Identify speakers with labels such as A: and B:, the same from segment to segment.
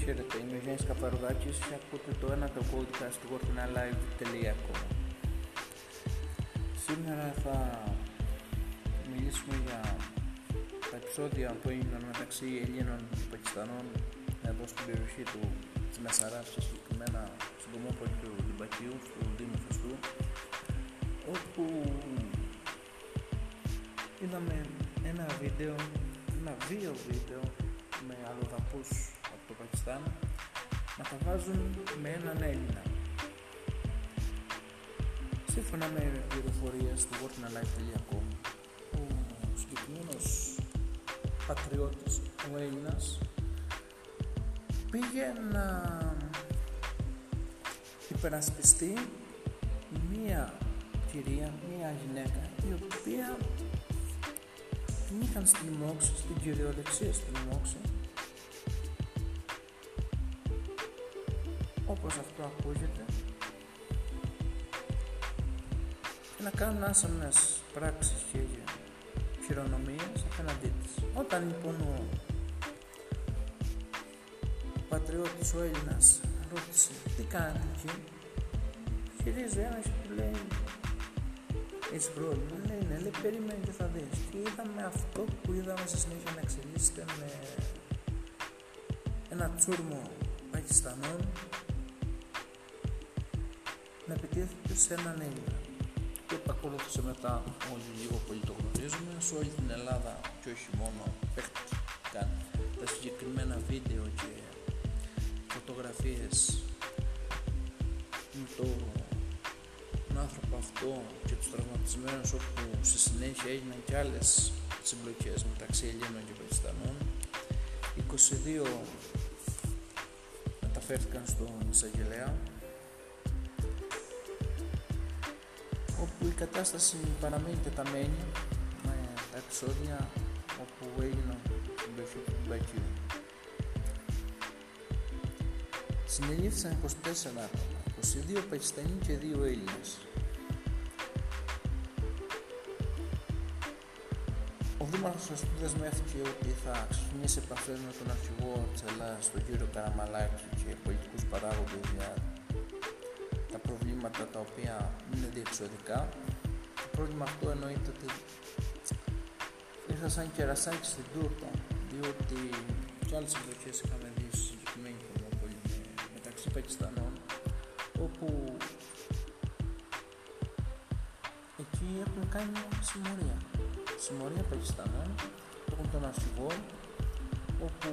A: χαίρετε, είμαι ο Γιάννης Καπαρουδάκης και ακούτε το ένα το podcast του wordnalive.com Σήμερα θα μιλήσουμε για τα επεισόδια που έγιναν μεταξύ Ελλήνων και Πακιστανών εδώ στην περιοχή του Μεσαράς και συγκεκριμένα στην Κομόπολη του Λιμπακίου, του Δήμου Φεστού όπου είδαμε ένα βίντεο, ένα δύο βίντεο με αλλοδαπούς από το Πακιστάν να τα βάζουν με έναν Έλληνα. Σύμφωνα με πληροφορίες του worldnalife.com ο συγκεκριμένος πατριώτης, ο Έλληνας πήγε να υπερασπιστεί μία κυρία, μία γυναίκα η οποία την είχαν στην μόξη, στην κυριολεξία στην όπως αυτό ακούγεται. Και να κάνουν άσαμες πράξεις και χειρονομίες απέναντί της. Όταν λοιπόν ο πατριώτης, ο Έλληνας ρώτησε τι κάνετε εκεί; Γυρίζει ένας και του λέει Έχεις πρόβλημα, λέει ναι, λέει περίμενε και θα δεις και είδαμε αυτό που είδαμε στη συνέχεια να εξελίσσεται με ένα τσούρμο Πακιστανών να επιτίθεται σε έναν Έλληνα. Και επακολούθησε μετά όλοι λίγο πολύ το γνωρίζουμε. Σε όλη την Ελλάδα και όχι μόνο παίχτηκαν τα συγκεκριμένα βίντεο και φωτογραφίες με το τον άνθρωπο αυτό και τους τραυματισμένους όπου στη συνέχεια έγιναν και άλλες συμπλοκές μεταξύ Ελλήνων και Πακιστανών. 22 μεταφέρθηκαν στον εισαγγελέα όπου η κατάσταση παραμένει τεταμένη με τα επεισόδια όπου έγιναν στην περιοχή του Μπακίου. Συνελήφθησαν 24 άτομα, 22 Πακιστανοί και 2 Έλληνες. Ο Δήμαρχος Αστού δεσμεύτηκε ότι θα ξεκινήσει επαφές με τον αρχηγό της Ελλάδας, τον κύριο Καραμαλάκη και πολιτικούς παράγοντες για τα προβλήματα τα οποία είναι διεξοδικά. Το πρόβλημα αυτό εννοείται ότι ήρθα σαν κερασάκι στην τούρτα, διότι και άλλες εποχές είχαμε δει στη συγκεκριμένη Κομόπολη μεταξύ Πακιστανών, όπου εκεί έχουν κάνει συμμορία. Συμμορία Πακιστανών, έχουν τον αρχηγό, όπου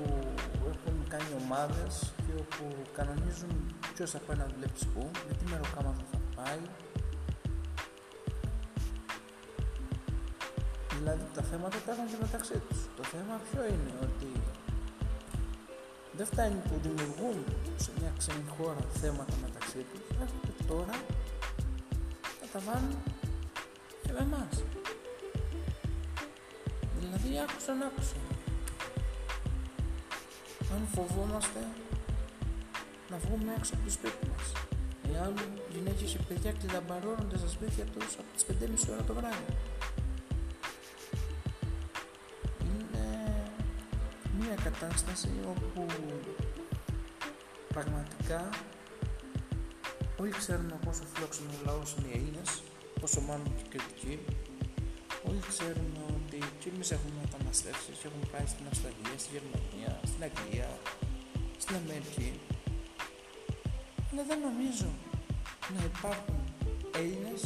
A: έχουν κάνει ομάδες και όπου κανονίζουν ποιος θα πάει να δουλέψεις πού, με τι μεροκάματο θα πάει. Δηλαδή τα θέματα τα έχουν και μεταξύ τους. Το θέμα ποιο είναι, ότι δεν φτάνει που δημιουργούν σε μια ξένη χώρα θέματα μεταξύ τους, έρχονται τώρα να τα βάλουν και με εμάς. Δηλαδή άκουσαν, άκουσαν. Αν φοβόμαστε να βγούμε έξω από το σπίτι μας. Εάν γυναίκες και παιδιά κλειδαμπαρώνονται στα σπίτια τους από τις 5.30 ώρα το βράδυ. Είναι μια κατάσταση όπου πραγματικά όλοι ξέρουμε πόσο φιλόξενο λαός είναι οι Έλληνες, πόσο μάλλον και κριτικοί. Όλοι ξέρουμε ότι και εμείς έχουμε μεταναστεύσει και έχουμε πάει στην Αυστραλία, στη Γερμανία, στην Αγγλία, στην Αμερική. Αλλά δεν νομίζω να υπάρχουν Έλληνες,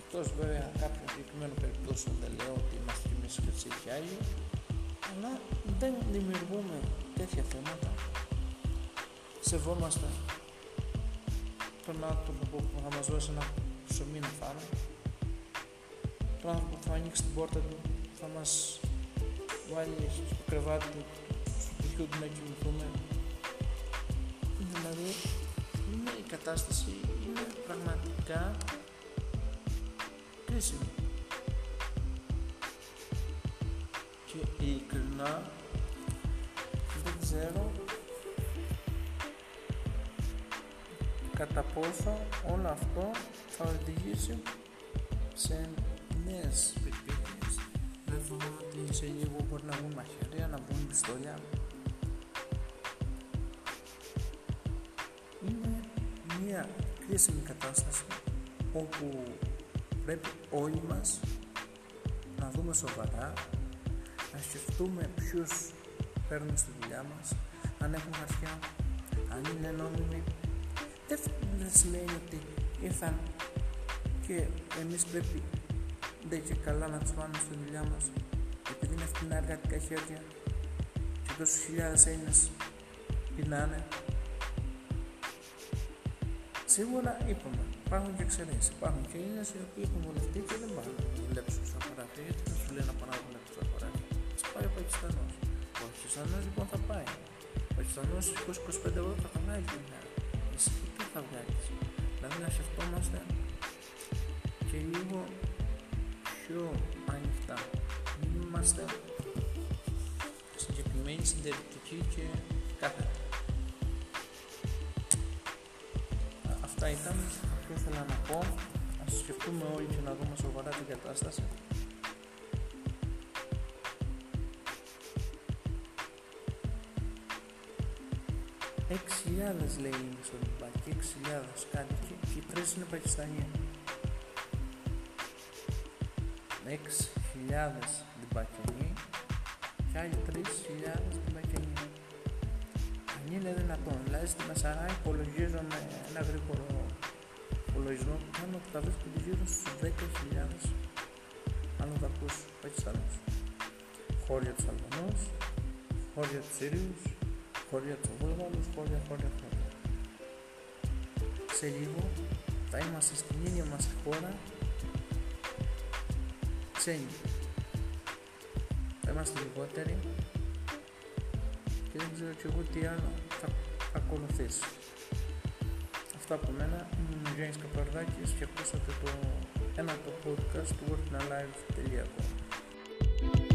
A: εκτός βέβαια κάποιων συγκεκριμένων περιπτώσεων δεν λέω ότι είμαστε και εμείς χρυσοί και άλλοι, αλλά δεν δημιουργούμε τέτοια θέματα. Σεβόμαστε τον άνθρωπο που θα μας δώσει ένα ψωμί να φάμε, τον άνθρωπο που θα ανοίξει την πόρτα του, θα μας βάλει στο κρεβάτι του, στο σπιτιού του να κοιμηθούμε. Δηλαδή, είναι η κατάσταση είναι πραγματικά κρίσιμη. Και ειλικρινά δεν ξέρω κατά πόσο όλο αυτό θα οδηγήσει σε νέες περιπέτειες. Δεν φοβάμαι ότι σε λίγο μπορεί να βγουν μαχαίρια, να βγουν πιστόλια. Μια κρίσιμη κατάσταση όπου πρέπει όλοι μας να δούμε σοβαρά, να σκεφτούμε ποιους παίρνουμε στη δουλειά μας, αν έχουν χαρτιά, αν είναι νόμιμοι. Δεν σημαίνει ότι ήρθαν και εμείς πρέπει δεν και καλά να τους πάμε στη δουλειά μας επειδή είναι φτηνά εργατικά χέρια και τόσους χιλιάδες Έλληνες πεινάνε. Σίγουρα είπαμε, υπάρχουν και εξαιρέσεις. Υπάρχουν και Έλληνες οι οποίοι έχουν βολευτεί και δεν πάνε να δουλέψουν στα χωράφια. Γιατί δεν σου λέει να πάνε να δουλέψουν στα χωράφια. Ας πάει ο Πακιστανός. Ο Πακιστανός λοιπόν θα πάει. Ο Πακιστανός 20-25 ευρώ θα βγάλει την ημέρα. Εσύ τι θα βγάλεις; Δηλαδή να σκεφτόμαστε και λίγο πιο ανοιχτά. Μην είμαστε συγκεκριμένοι, συντηρητικοί και που ήθελα να πω. Ας σκεφτούμε όλοι και να δούμε σοβαρά την κατάσταση. 6.000 λέει είναι στο Λιμπάκι, 6.000 κάτι και, οι τρεις είναι Πακιστανοί. 6.000 Λιμπακιανοί και άλλοι 3.000 Λιμπακιανοί. Αν είναι δυνατόν, δηλαδή στη Μεσαρά υπολογίζω με ένα γρήγορο υπολογισμό που κάνω ότι θα βρίσκονται γύρω στους 10.000 αλλοδαπούς Πακιστανούς. Χώρια τους Αλβανούς, χώρια τους Σύριους, χώρια του Βούλγαρους, χώρια, χώρια, χώρια. Σε λίγο θα είμαστε στην ίδια μας χώρα ξένοι. Θα είμαστε λιγότεροι και δεν ξέρω και εγώ τι άλλο θα ακολουθήσει. Αυτά από μένα, είμαι ο Γιάννης Καπαρδάκης και ακούσατε το ένα το podcast του worknalive.com